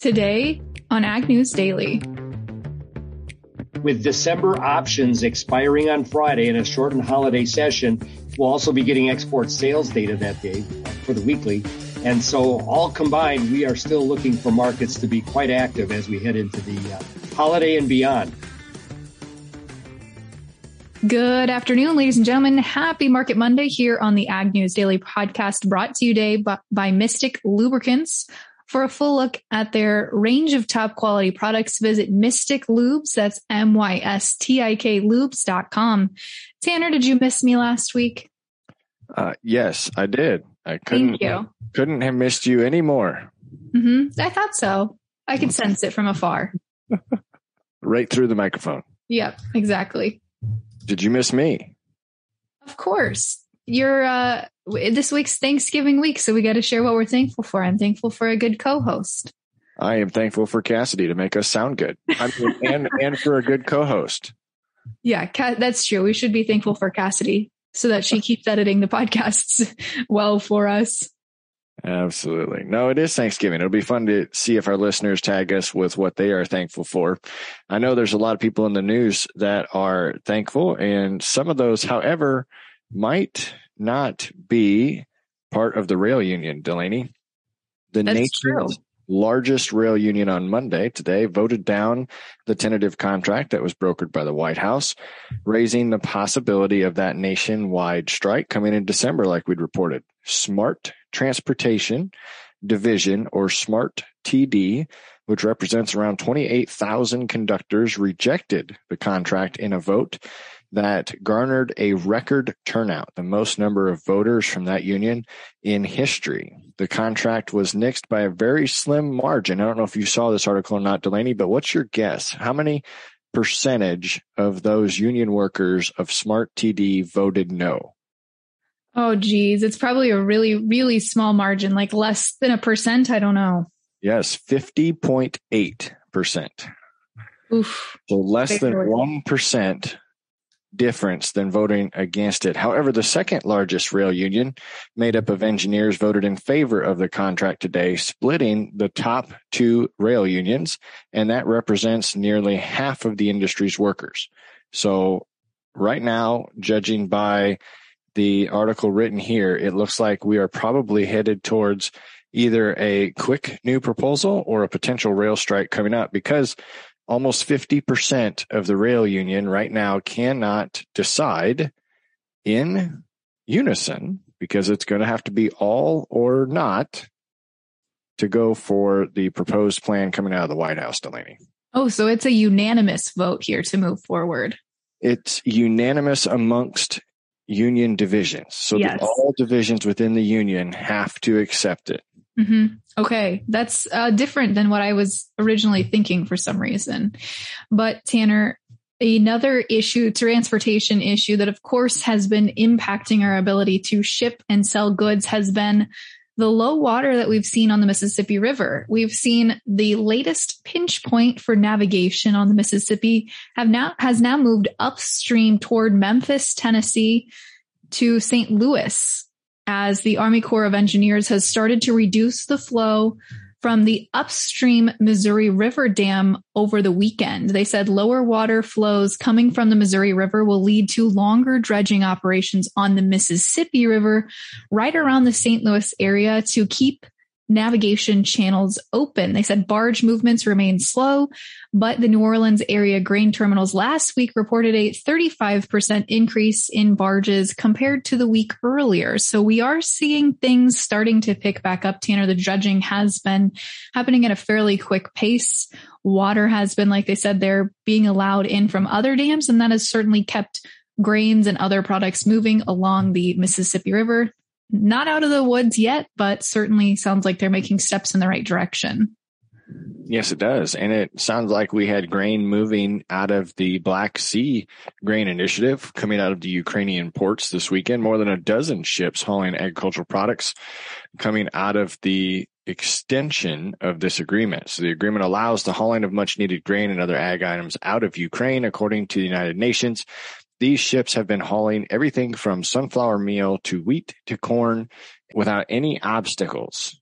Today on Ag News Daily. With December options expiring on Friday in a shortened holiday session, we'll also be getting export sales data that day for the weekly. And so all combined, we are still looking for markets to be quite active as we head into the uh, holiday and beyond. Good afternoon, ladies and gentlemen. Happy Market Monday here on the Ag News Daily podcast brought to you today by, by Mystik Lubricants. For a full look at their range of top quality products, visit Mystik Lubes. That's M-Y-S-T-I-K lubes.com. Tanner, did you miss me last week? Uh, yes, I did. I couldn't, Thank you. couldn't have missed you anymore. Mm-hmm. I thought so. I could sense it from afar. Right through the microphone. Yep, exactly. Did you miss me? Of course. You're, uh, this week's Thanksgiving week, so we got to share what we're thankful for. I'm thankful for a good co-host. I am thankful for Cassidy to make us sound good. I mean, and, and for a good co-host. Yeah, that's true. We should be thankful for Cassidy so that she keeps editing the podcasts well for us. Absolutely. No, it is Thanksgiving. It'll be fun to see if our listeners tag us with what they are thankful for. I know there's a lot of people in the news that are thankful and some of those, however, might not be part of the rail union, Delaney. The That's nation's true. largest rail union on Monday today voted down the tentative contract that was brokered by the White House, raising the possibility of that nationwide strike coming in December, like we'd reported. Smart Transportation Division or SMART TD, which represents around 28,000 conductors, rejected the contract in a vote that garnered a record turnout, the most number of voters from that union in history. The contract was nixed by a very slim margin. I don't know if you saw this article or not, Delaney, but what's your guess? How many percentage of those union workers of Smart TD voted no? Oh, geez. It's probably a really, really small margin, like less than a percent. I don't know. Yes, 50.8%. Oof. So less than 1% difference than voting against it. However, the second largest rail union, made up of engineers, voted in favor of the contract today, splitting the top two rail unions, and that represents nearly half of the industry's workers. So right now, judging by the article written here, it looks like we are probably headed towards either a quick new proposal or a potential rail strike coming up because almost 50% of the rail union right now cannot decide in unison because it's going to have to be all or not to go for the proposed plan coming out of the White House, Delaney. Oh, so it's a unanimous vote here to move forward. It's unanimous amongst union divisions. So Yes. all divisions within the union have to accept it. Hmm Okay. That's uh, different than what I was originally thinking for some reason. But Tanner, another issue, transportation issue that of course has been impacting our ability to ship and sell goods has been the low water that we've seen on the Mississippi River. We've seen the latest pinch point for navigation on the Mississippi have now, has now moved upstream toward Memphis, Tennessee to St. Louis as the Army Corps of Engineers has started to reduce the flow from the upstream Missouri River Dam over the weekend. They said lower water flows coming from the Missouri River will lead to longer dredging operations on the Mississippi River right around the St. Louis area to keep navigation channels open. They said barge movements remain slow, but the New Orleans area grain terminals last week reported a 35% increase in barges compared to the week earlier. So we are seeing things starting to pick back up. Tanner, the dredging has been happening at a fairly quick pace. Water has been, like they said, they're being allowed in from other dams, and that has certainly kept grains and other products moving along the Mississippi River. Not out of the woods yet, but certainly sounds like they're making steps in the right direction. Yes, it does. And it sounds like we had grain moving out of the Black Sea Grain Initiative coming out of the Ukrainian ports this weekend. More than a dozen ships hauling agricultural products coming out of the extension of this agreement. So the agreement allows the hauling of much needed grain and other ag items out of Ukraine, according to the United Nations. These ships have been hauling everything from sunflower meal to wheat to corn without any obstacles.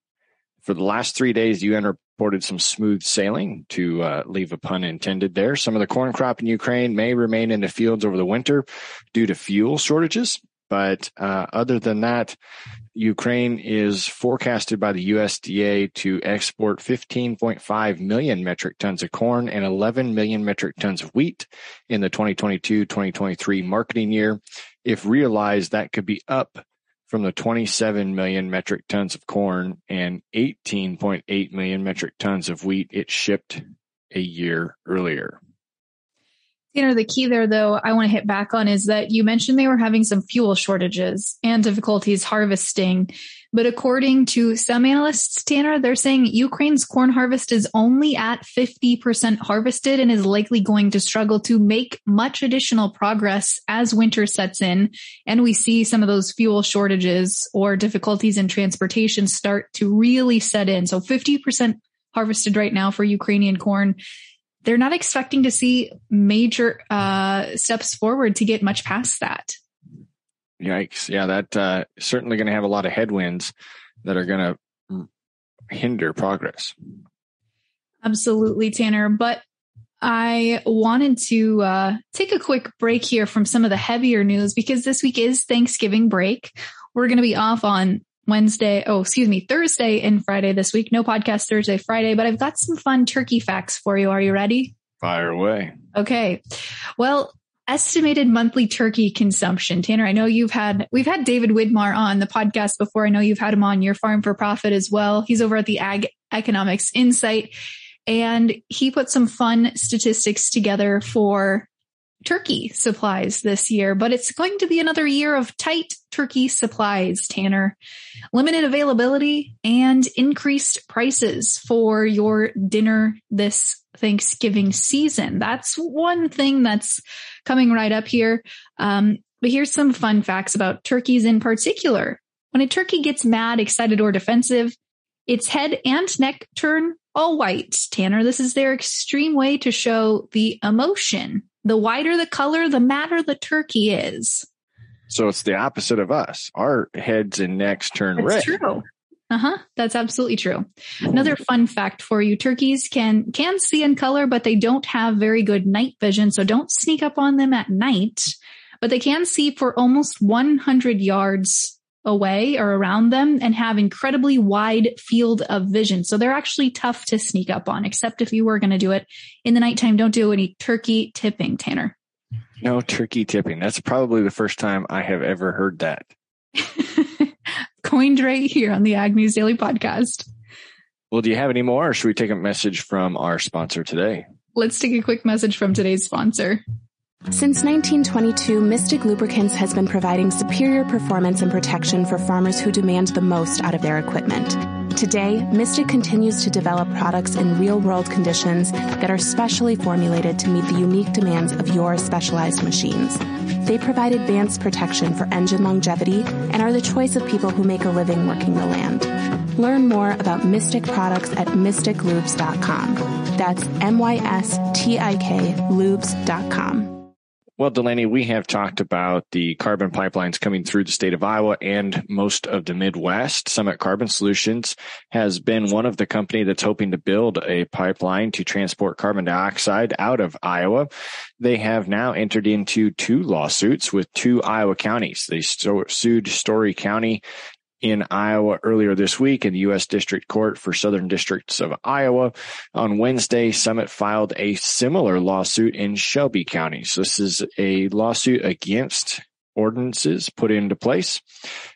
For the last three days, UN reported some smooth sailing to uh, leave a pun intended there. Some of the corn crop in Ukraine may remain in the fields over the winter due to fuel shortages. But uh, other than that, Ukraine is forecasted by the USDA to export 15.5 million metric tons of corn and 11 million metric tons of wheat in the 2022-2023 marketing year. If realized, that could be up from the 27 million metric tons of corn and 18.8 million metric tons of wheat it shipped a year earlier. The key there though, I want to hit back on is that you mentioned they were having some fuel shortages and difficulties harvesting. But according to some analysts, Tanner, they're saying Ukraine's corn harvest is only at 50% harvested and is likely going to struggle to make much additional progress as winter sets in. And we see some of those fuel shortages or difficulties in transportation start to really set in. So 50% harvested right now for Ukrainian corn they're not expecting to see major uh, steps forward to get much past that. Yikes! Yeah, that uh, certainly going to have a lot of headwinds that are going to hinder progress. Absolutely, Tanner. But I wanted to uh, take a quick break here from some of the heavier news because this week is Thanksgiving break. We're going to be off on Wednesday, oh, excuse me, Thursday and Friday this week. No podcast Thursday, Friday, but I've got some fun turkey facts for you. Are you ready? Fire away. Okay. Well, estimated monthly turkey consumption. Tanner, I know you've had, we've had David Widmar on the podcast before. I know you've had him on your farm for profit as well. He's over at the Ag Economics Insight and he put some fun statistics together for turkey supplies this year, but it's going to be another year of tight turkey supplies, Tanner. Limited availability and increased prices for your dinner this Thanksgiving season. That's one thing that's coming right up here. Um, but here's some fun facts about turkeys in particular. When a turkey gets mad, excited, or defensive, its head and neck turn all white. Tanner, this is their extreme way to show the emotion the whiter the color, the madder the turkey is. So it's the opposite of us. Our heads and necks turn That's red. True. Uh huh. That's absolutely true. Another fun fact for you: turkeys can can see in color, but they don't have very good night vision. So don't sneak up on them at night. But they can see for almost 100 yards away or around them and have incredibly wide field of vision. So they're actually tough to sneak up on, except if you were going to do it in the nighttime. Don't do any turkey tipping, Tanner. No turkey tipping. That's probably the first time I have ever heard that. Coined right here on the Ag News Daily podcast. Well, do you have any more or should we take a message from our sponsor today? Let's take a quick message from today's sponsor. Since 1922, Mystik Lubricants has been providing superior performance and protection for farmers who demand the most out of their equipment. Today, Mystik continues to develop products in real world conditions that are specially formulated to meet the unique demands of your specialized machines. They provide advanced protection for engine longevity and are the choice of people who make a living working the land. Learn more about Mystik products at mystiklubes.com. That's M Y S T I K lubes.com. Well, Delaney, we have talked about the carbon pipelines coming through the state of Iowa and most of the Midwest. Summit Carbon Solutions has been one of the company that's hoping to build a pipeline to transport carbon dioxide out of Iowa. They have now entered into two lawsuits with two Iowa counties. They sued Story County in Iowa earlier this week in the U.S. District Court for Southern Districts of Iowa. On Wednesday, Summit filed a similar lawsuit in Shelby County. So this is a lawsuit against ordinances put into place.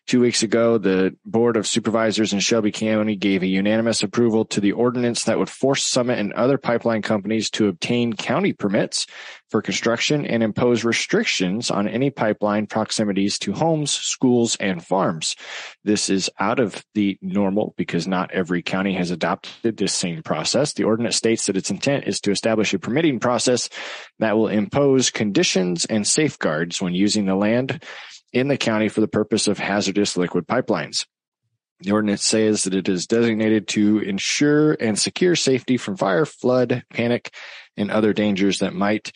Two weeks ago, the Board of Supervisors in Shelby County gave a unanimous approval to the ordinance that would force Summit and other pipeline companies to obtain county permits for construction and impose restrictions on any pipeline proximities to homes, schools, and farms. This is out of the normal because not every county has adopted this same process. The ordinance states that its intent is to establish a permitting process that will impose conditions and safeguards when using the land in the county for the purpose of hazardous liquid pipelines. The ordinance says that it is designated to ensure and secure safety from fire, flood, panic, and other dangers that might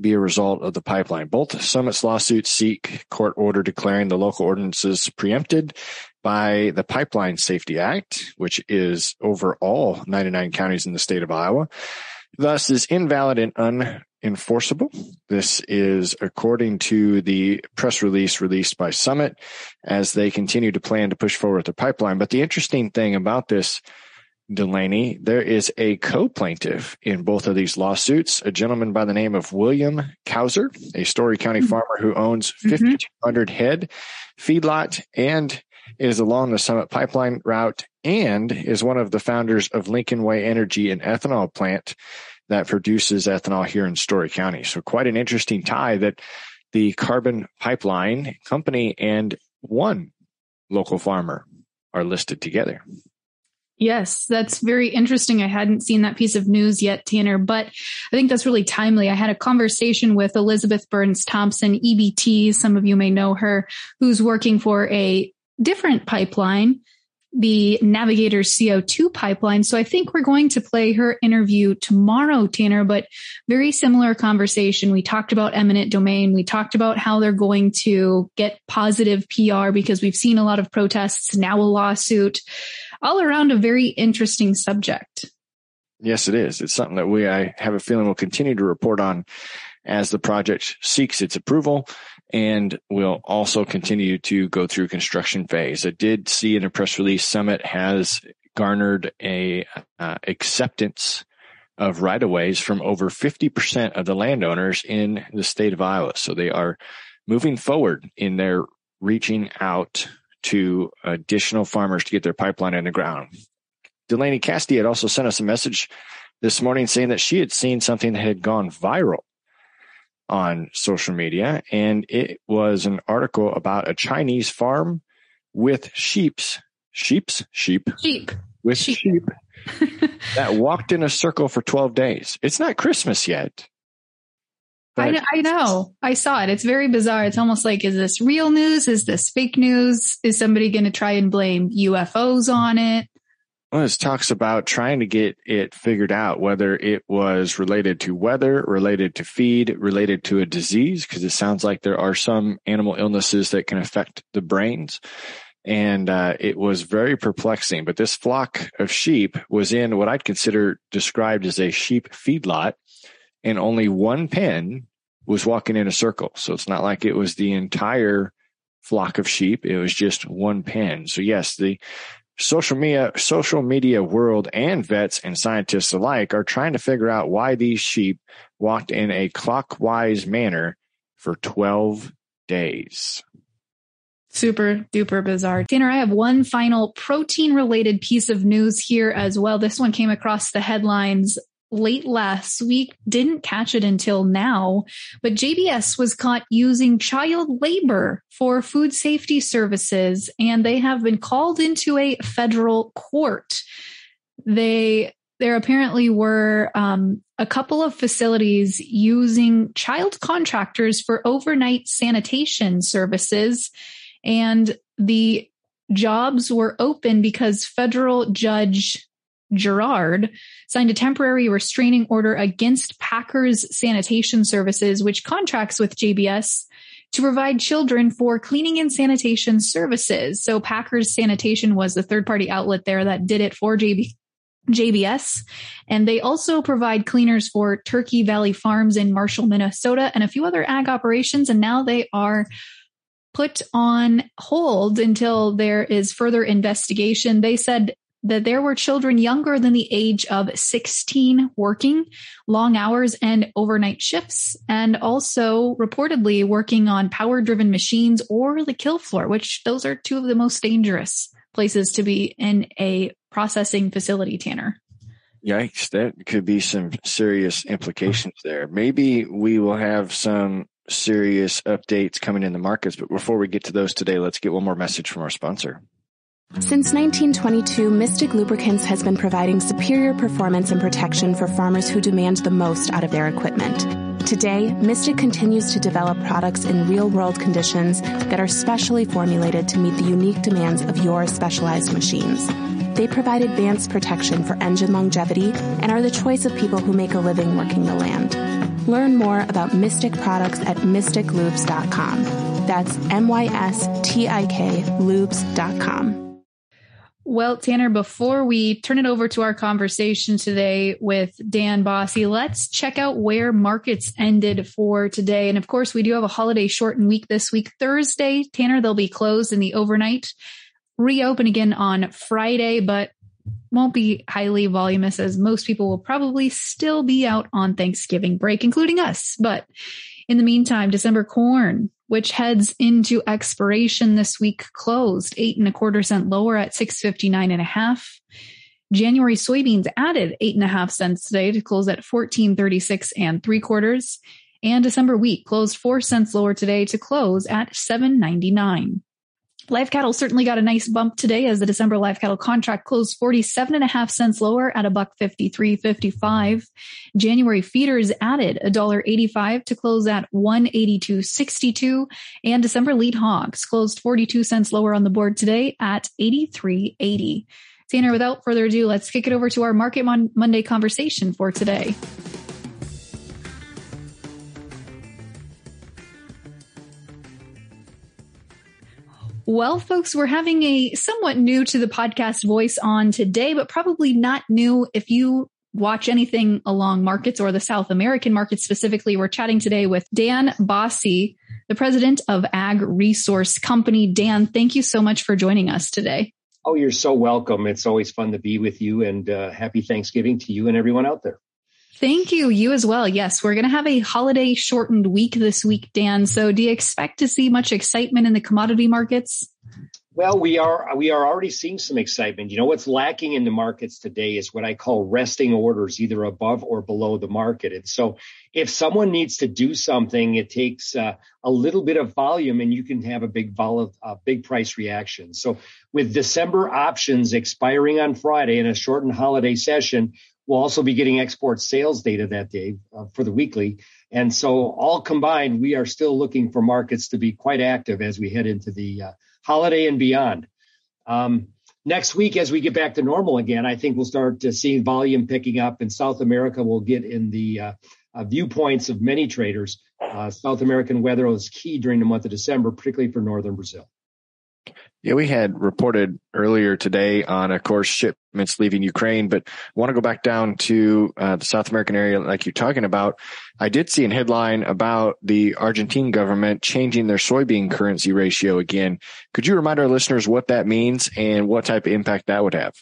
be a result of the pipeline. Both Summit's lawsuits seek court order declaring the local ordinances preempted by the Pipeline Safety Act, which is over all 99 counties in the state of Iowa, thus is invalid and unenforceable. This is according to the press release released by Summit as they continue to plan to push forward the pipeline. But the interesting thing about this Delaney, there is a co-plaintiff in both of these lawsuits, a gentleman by the name of William Couser, a Story County mm-hmm. farmer who owns 5,200 mm-hmm. head feedlot and is along the Summit Pipeline route and is one of the founders of Lincolnway Energy, and ethanol plant that produces ethanol here in Story County. So quite an interesting tie that the carbon pipeline company and one local farmer are listed together. Yes, that's very interesting. I hadn't seen that piece of news yet, Tanner, but I think that's really timely. I had a conversation with Elizabeth Burns Thompson, EBT. Some of you may know her, who's working for a different pipeline, the Navigator CO2 pipeline. So I think we're going to play her interview tomorrow, Tanner, but very similar conversation. We talked about eminent domain. We talked about how they're going to get positive PR because we've seen a lot of protests, now a lawsuit all around a very interesting subject. Yes, it is. It's something that we, I have a feeling, will continue to report on as the project seeks its approval and will also continue to go through construction phase. I did see in a press release Summit has garnered a uh, acceptance of right of ways from over 50% of the landowners in the state of Iowa. So they are moving forward in their reaching out to additional farmers to get their pipeline in the ground. Delaney Cassidy had also sent us a message this morning saying that she had seen something that had gone viral on social media, and it was an article about a Chinese farm with sheep's sheep's sheep sheep with sheep, sheep that walked in a circle for 12 days. It's not Christmas yet. I know, I know. I saw it. It's very bizarre. It's almost like, is this real news? Is this fake news? Is somebody going to try and blame UFOs on it? Well, this talks about trying to get it figured out whether it was related to weather, related to feed, related to a disease, because it sounds like there are some animal illnesses that can affect the brains. And uh, it was very perplexing. But this flock of sheep was in what I'd consider described as a sheep feedlot and only one pen was walking in a circle. So it's not like it was the entire flock of sheep. It was just one pen. So yes, the social media, social media world and vets and scientists alike are trying to figure out why these sheep walked in a clockwise manner for 12 days. Super duper bizarre. Tanner, I have one final protein related piece of news here as well. This one came across the headlines late last week, didn't catch it until now, but JBS was caught using child labor for food safety services and they have been called into a federal court. They there apparently were um, a couple of facilities using child contractors for overnight sanitation services, and the jobs were open because federal judge Gerrard signed a temporary restraining order against Packers Sanitation Services, which contracts with JBS to provide children for cleaning and sanitation services. So Packers Sanitation was the third party outlet there that did it for JB, JBS. And they also provide cleaners for Turkey Valley Farms in Marshall, Minnesota, and a few other ag operations. And now they are put on hold until there is further investigation. They said that there were children younger than the age of 16 working long hours and overnight shifts, and also reportedly working on power driven machines or the kill floor, which those are two of the most dangerous places to be in a processing facility, Tanner. Yikes, that could be some serious implications there. Maybe we will have some serious updates coming in the markets, but before we get to those today, let's get one more message from our sponsor. Since 1922, Mystik Lubricants has been providing superior performance and protection for farmers who demand the most out of their equipment. Today, Mystik continues to develop products in real world conditions that are specially formulated to meet the unique demands of your specialized machines. They provide advanced protection for engine longevity and are the choice of people who make a living working the land. Learn more about Mystik products at mystiklubes.com. That's M Y S T I K lubes.com. Well, Tanner, before we turn it over to our conversation today with Dan Basse, let's check out where markets ended for today. And of course, we do have a holiday shortened week this week. Thursday, Tanner, they'll be closed in the overnight, reopen again on Friday, but won't be highly voluminous as most people will probably still be out on Thanksgiving break, including us. But in the meantime, December corn, which heads into expiration this week, closed eight and a quarter cent lower at 659 and a half. January soybeans added eight and a half cents today to close at 1436 and three quarters. And December wheat closed four cents lower today to close at 799. Live cattle certainly got a nice bump today as the December live cattle contract closed 47 and a half cents lower at a buck 53.55. January feeders added a dollar 85 to close at 182.62 and December lead hogs closed 42 cents lower on the board today at 83.80. Tanner, without further ado, let's kick it over to our Market Mon- Monday conversation for today. Well, folks, we're having a somewhat new to the podcast voice on today, but probably not new if you watch anything along markets or the South American market specifically. We're chatting today with Dan Basse, the president of Ag Resource Company. Dan, thank you so much for joining us today. Oh, you're so welcome. It's always fun to be with you and uh, happy Thanksgiving to you and everyone out there. Thank you. You as well. Yes, we're going to have a holiday shortened week this week, Dan. So do you expect to see much excitement in the commodity markets? Well, we are we are already seeing some excitement. You know what's lacking in the markets today is what I call resting orders, either above or below the market. And so, if someone needs to do something, it takes uh, a little bit of volume, and you can have a big vol- a big price reaction. So, with December options expiring on Friday in a shortened holiday session, We'll also be getting export sales data that day uh, for the weekly. And so all combined, we are still looking for markets to be quite active as we head into the uh, holiday and beyond. Um, next week, as we get back to normal again, I think we'll start to see volume picking up in South America. We'll get in the uh, uh viewpoints of many traders. Uh, South American weather is key during the month of December, particularly for northern Brazil. Yeah, we had reported earlier today on, of course, shipments leaving Ukraine, but I want to go back down to uh, the South American area like you're talking about. I did see a headline about the Argentine government changing their soybean currency ratio again. Could you remind our listeners what that means and what type of impact that would have?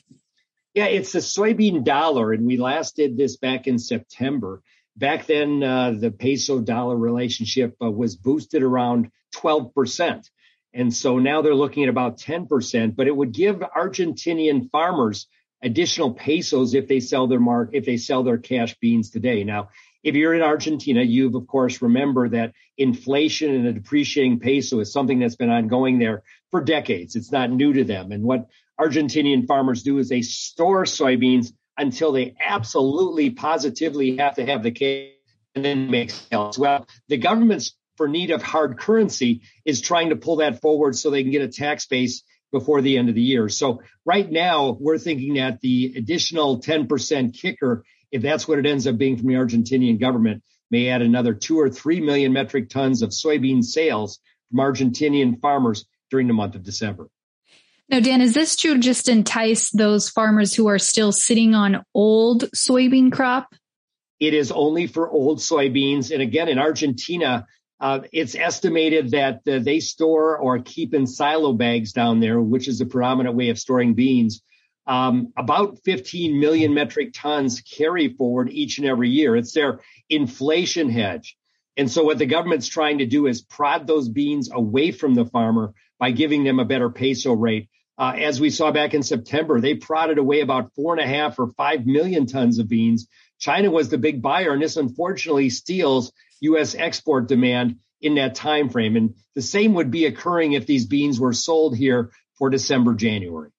Yeah, it's the soybean dollar, and we last did this back in September. Back then, uh, the peso dollar relationship uh, was boosted around 12 percent. And so now they're looking at about 10%, but it would give Argentinian farmers additional pesos if they sell their mark, if they sell their cash beans today. Now, if you're in Argentina, you've of course remember that inflation and a depreciating peso is something that's been ongoing there for decades. It's not new to them. And what Argentinian farmers do is they store soybeans until they absolutely positively have to have the cash and then make sales. Well, the government's for need of hard currency is trying to pull that forward so they can get a tax base before the end of the year. So right now we're thinking that the additional 10% kicker, if that's what it ends up being from the Argentinian government, may add another two or three million metric tons of soybean sales from Argentinian farmers during the month of December. Now, Dan, is this to just entice those farmers who are still sitting on old soybean crop? It is only for old soybeans. And again, in Argentina, uh, it's estimated that uh, they store or keep in silo bags down there, which is the predominant way of storing beans. Um, about 15 million metric tons carry forward each and every year. It's their inflation hedge. And so what the government's trying to do is prod those beans away from the farmer by giving them a better peso rate. Uh, as we saw back in September, they prodded away about four and a half or five million tons of beans. China was the big buyer, and this unfortunately steals U.S. export demand in that time frame. And the same would be occurring if these beans were sold here for December, January.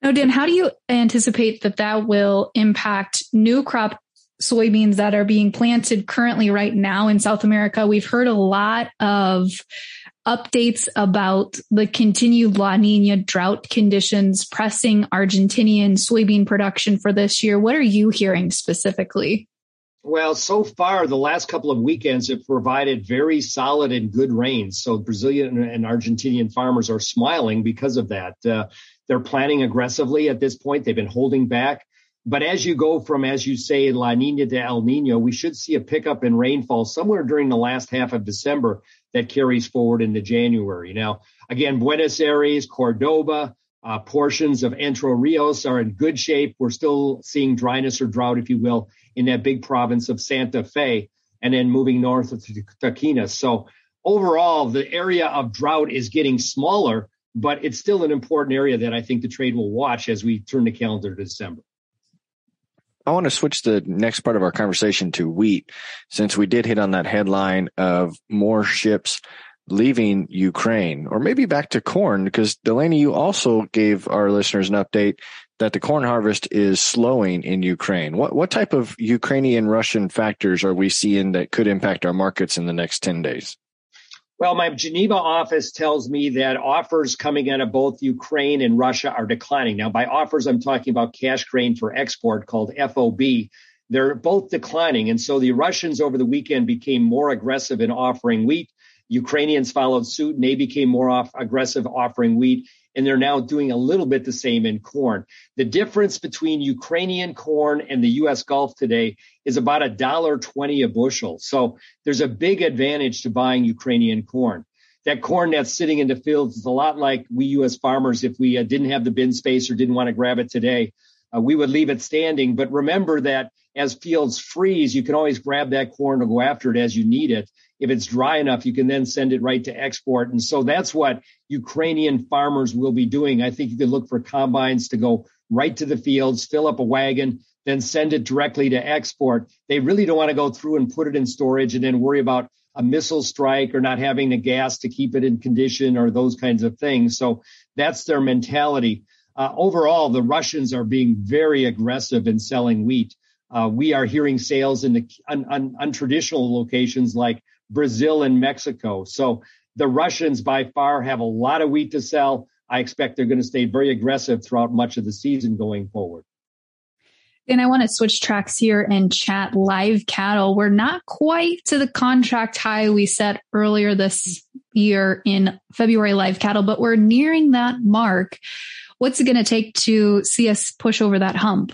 Now, Dan, how do you anticipate that that will impact new crop soybeans that are being planted currently right now in South America? We've heard a lot of updates about the continued La Nina drought conditions pressing Argentinian soybean production for this year. What are you hearing specifically? Well, so far, the last couple of weekends have provided very solid and good rains. So Brazilian and Argentinian farmers are smiling because of that. Uh, they're planning aggressively at this point. They've been holding back. But as you go from, as you say, La Nina to El Nino, we should see a pickup in rainfall somewhere during the last half of December that carries forward into January. Now, again, Buenos Aires, Cordoba, uh, portions of Entre Rios are in good shape. We're still seeing dryness or drought, if you will, in that big province of Santa Fe, and then moving north to Taquinas. So overall, the area of drought is getting smaller, but it's still an important area that I think the trade will watch as we turn the calendar to December. I want to switch the next part of our conversation to wheat, since we did hit on that headline of more ships leaving Ukraine, or maybe back to corn, because Delaney, you also gave our listeners an update that the corn harvest is slowing in Ukraine. What what type of Ukrainian Russian factors are we seeing that could impact our markets in the next 10 days? Well, my Geneva office tells me that offers coming out of both Ukraine and Russia are declining. Now, by offers, I'm talking about cash grain for export called FOB. They're both declining. And so the Russians over the weekend became more aggressive in offering wheat. Ukrainians followed suit and they became more off, aggressive offering wheat. And they're now doing a little bit the same in corn. The difference between Ukrainian corn and the U.S. Gulf today is about a dollar twenty a bushel. So there's a big advantage to buying Ukrainian corn. That corn that's sitting in the fields is a lot like we U.S. farmers. If we uh, didn't have the bin space or didn't want to grab it today, uh, we would leave it standing. But remember that as fields freeze, you can always grab that corn or go after it as you need it if it's dry enough, you can then send it right to export. And so that's what Ukrainian farmers will be doing. I think you could look for combines to go right to the fields, fill up a wagon, then send it directly to export. They really don't want to go through and put it in storage and then worry about a missile strike or not having the gas to keep it in condition or those kinds of things. So that's their mentality. Uh, overall, the Russians are being very aggressive in selling wheat. Uh, we are hearing sales in the un, un, untraditional locations like Brazil and Mexico. So the Russians by far have a lot of wheat to sell. I expect they're going to stay very aggressive throughout much of the season going forward. And I want to switch tracks here and chat live cattle. We're not quite to the contract high we set earlier this year in February live cattle, but we're nearing that mark. What's it going to take to see us push over that hump?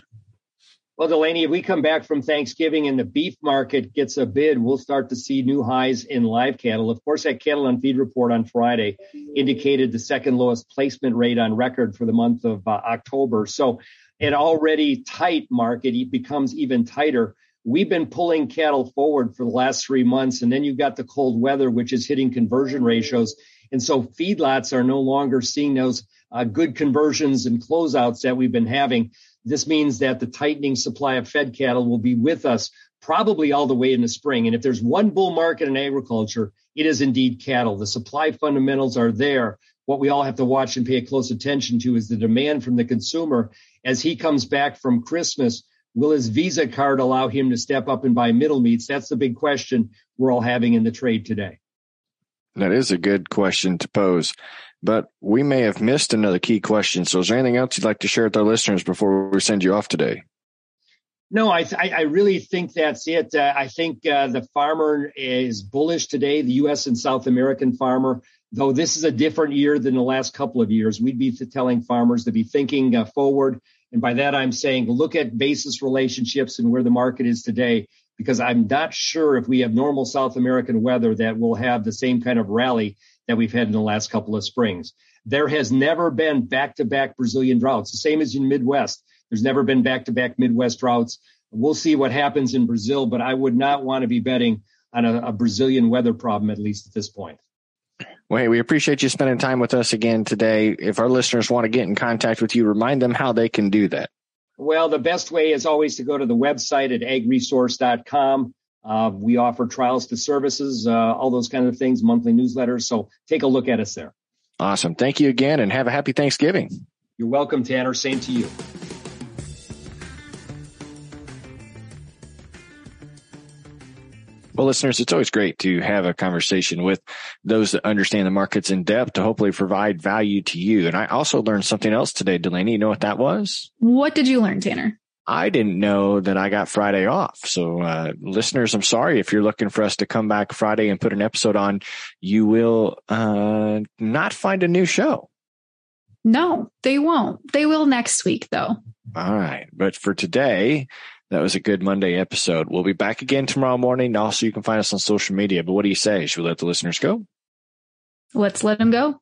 Well, Delaney, if we come back from Thanksgiving and the beef market gets a bid, we'll start to see new highs in live cattle. Of course, that cattle on feed report on Friday indicated the second lowest placement rate on record for the month of uh, October. So an already tight market becomes even tighter. We've been pulling cattle forward for the last three months, and then you've got the cold weather, which is hitting conversion ratios. And so feedlots are no longer seeing those uh, good conversions and closeouts that we've been having. This means that the tightening supply of fed cattle will be with us probably all the way in the spring. And if there's one bull market in agriculture, it is indeed cattle. The supply fundamentals are there. What we all have to watch and pay close attention to is the demand from the consumer as he comes back from Christmas. Will his Visa card allow him to step up and buy middle meats? That's the big question we're all having in the trade today. That is a good question to pose but we may have missed another key question. So is there anything else you'd like to share with our listeners before we send you off today? No, I, I really think that's it. Uh, I think uh, the farmer is bullish today, the U.S. and South American farmer, though this is a different year than the last couple of years. We'd be telling farmers to be thinking uh, forward. And by that, I'm saying look at basis relationships and where the market is today, because I'm not sure if we have normal South American weather that will have the same kind of rally that we've had in the last couple of springs. There has never been back to back Brazilian droughts, the same as in Midwest. There's never been back to back Midwest droughts. We'll see what happens in Brazil, but I would not want to be betting on a, a Brazilian weather problem, at least at this point. Well, hey, we appreciate you spending time with us again today. If our listeners want to get in contact with you, remind them how they can do that. Well, the best way is always to go to the website at agresource.com. Uh, we offer trials to services, uh, all those kind of things, monthly newsletters. So take a look at us there. Awesome. Thank you again and have a happy Thanksgiving. You're welcome, Tanner. Same to you. Well, listeners, it's always great to have a conversation with those that understand the markets in depth to hopefully provide value to you. And I also learned something else today, Delaney. You know what that was? What did you learn, Tanner? I didn't know that I got Friday off. So, uh, listeners, I'm sorry if you're looking for us to come back Friday and put an episode on, you will, uh, not find a new show. No, they won't. They will next week though. All right. But for today, that was a good Monday episode. We'll be back again tomorrow morning. Also, you can find us on social media. But what do you say? Should we let the listeners go? Let's let them go.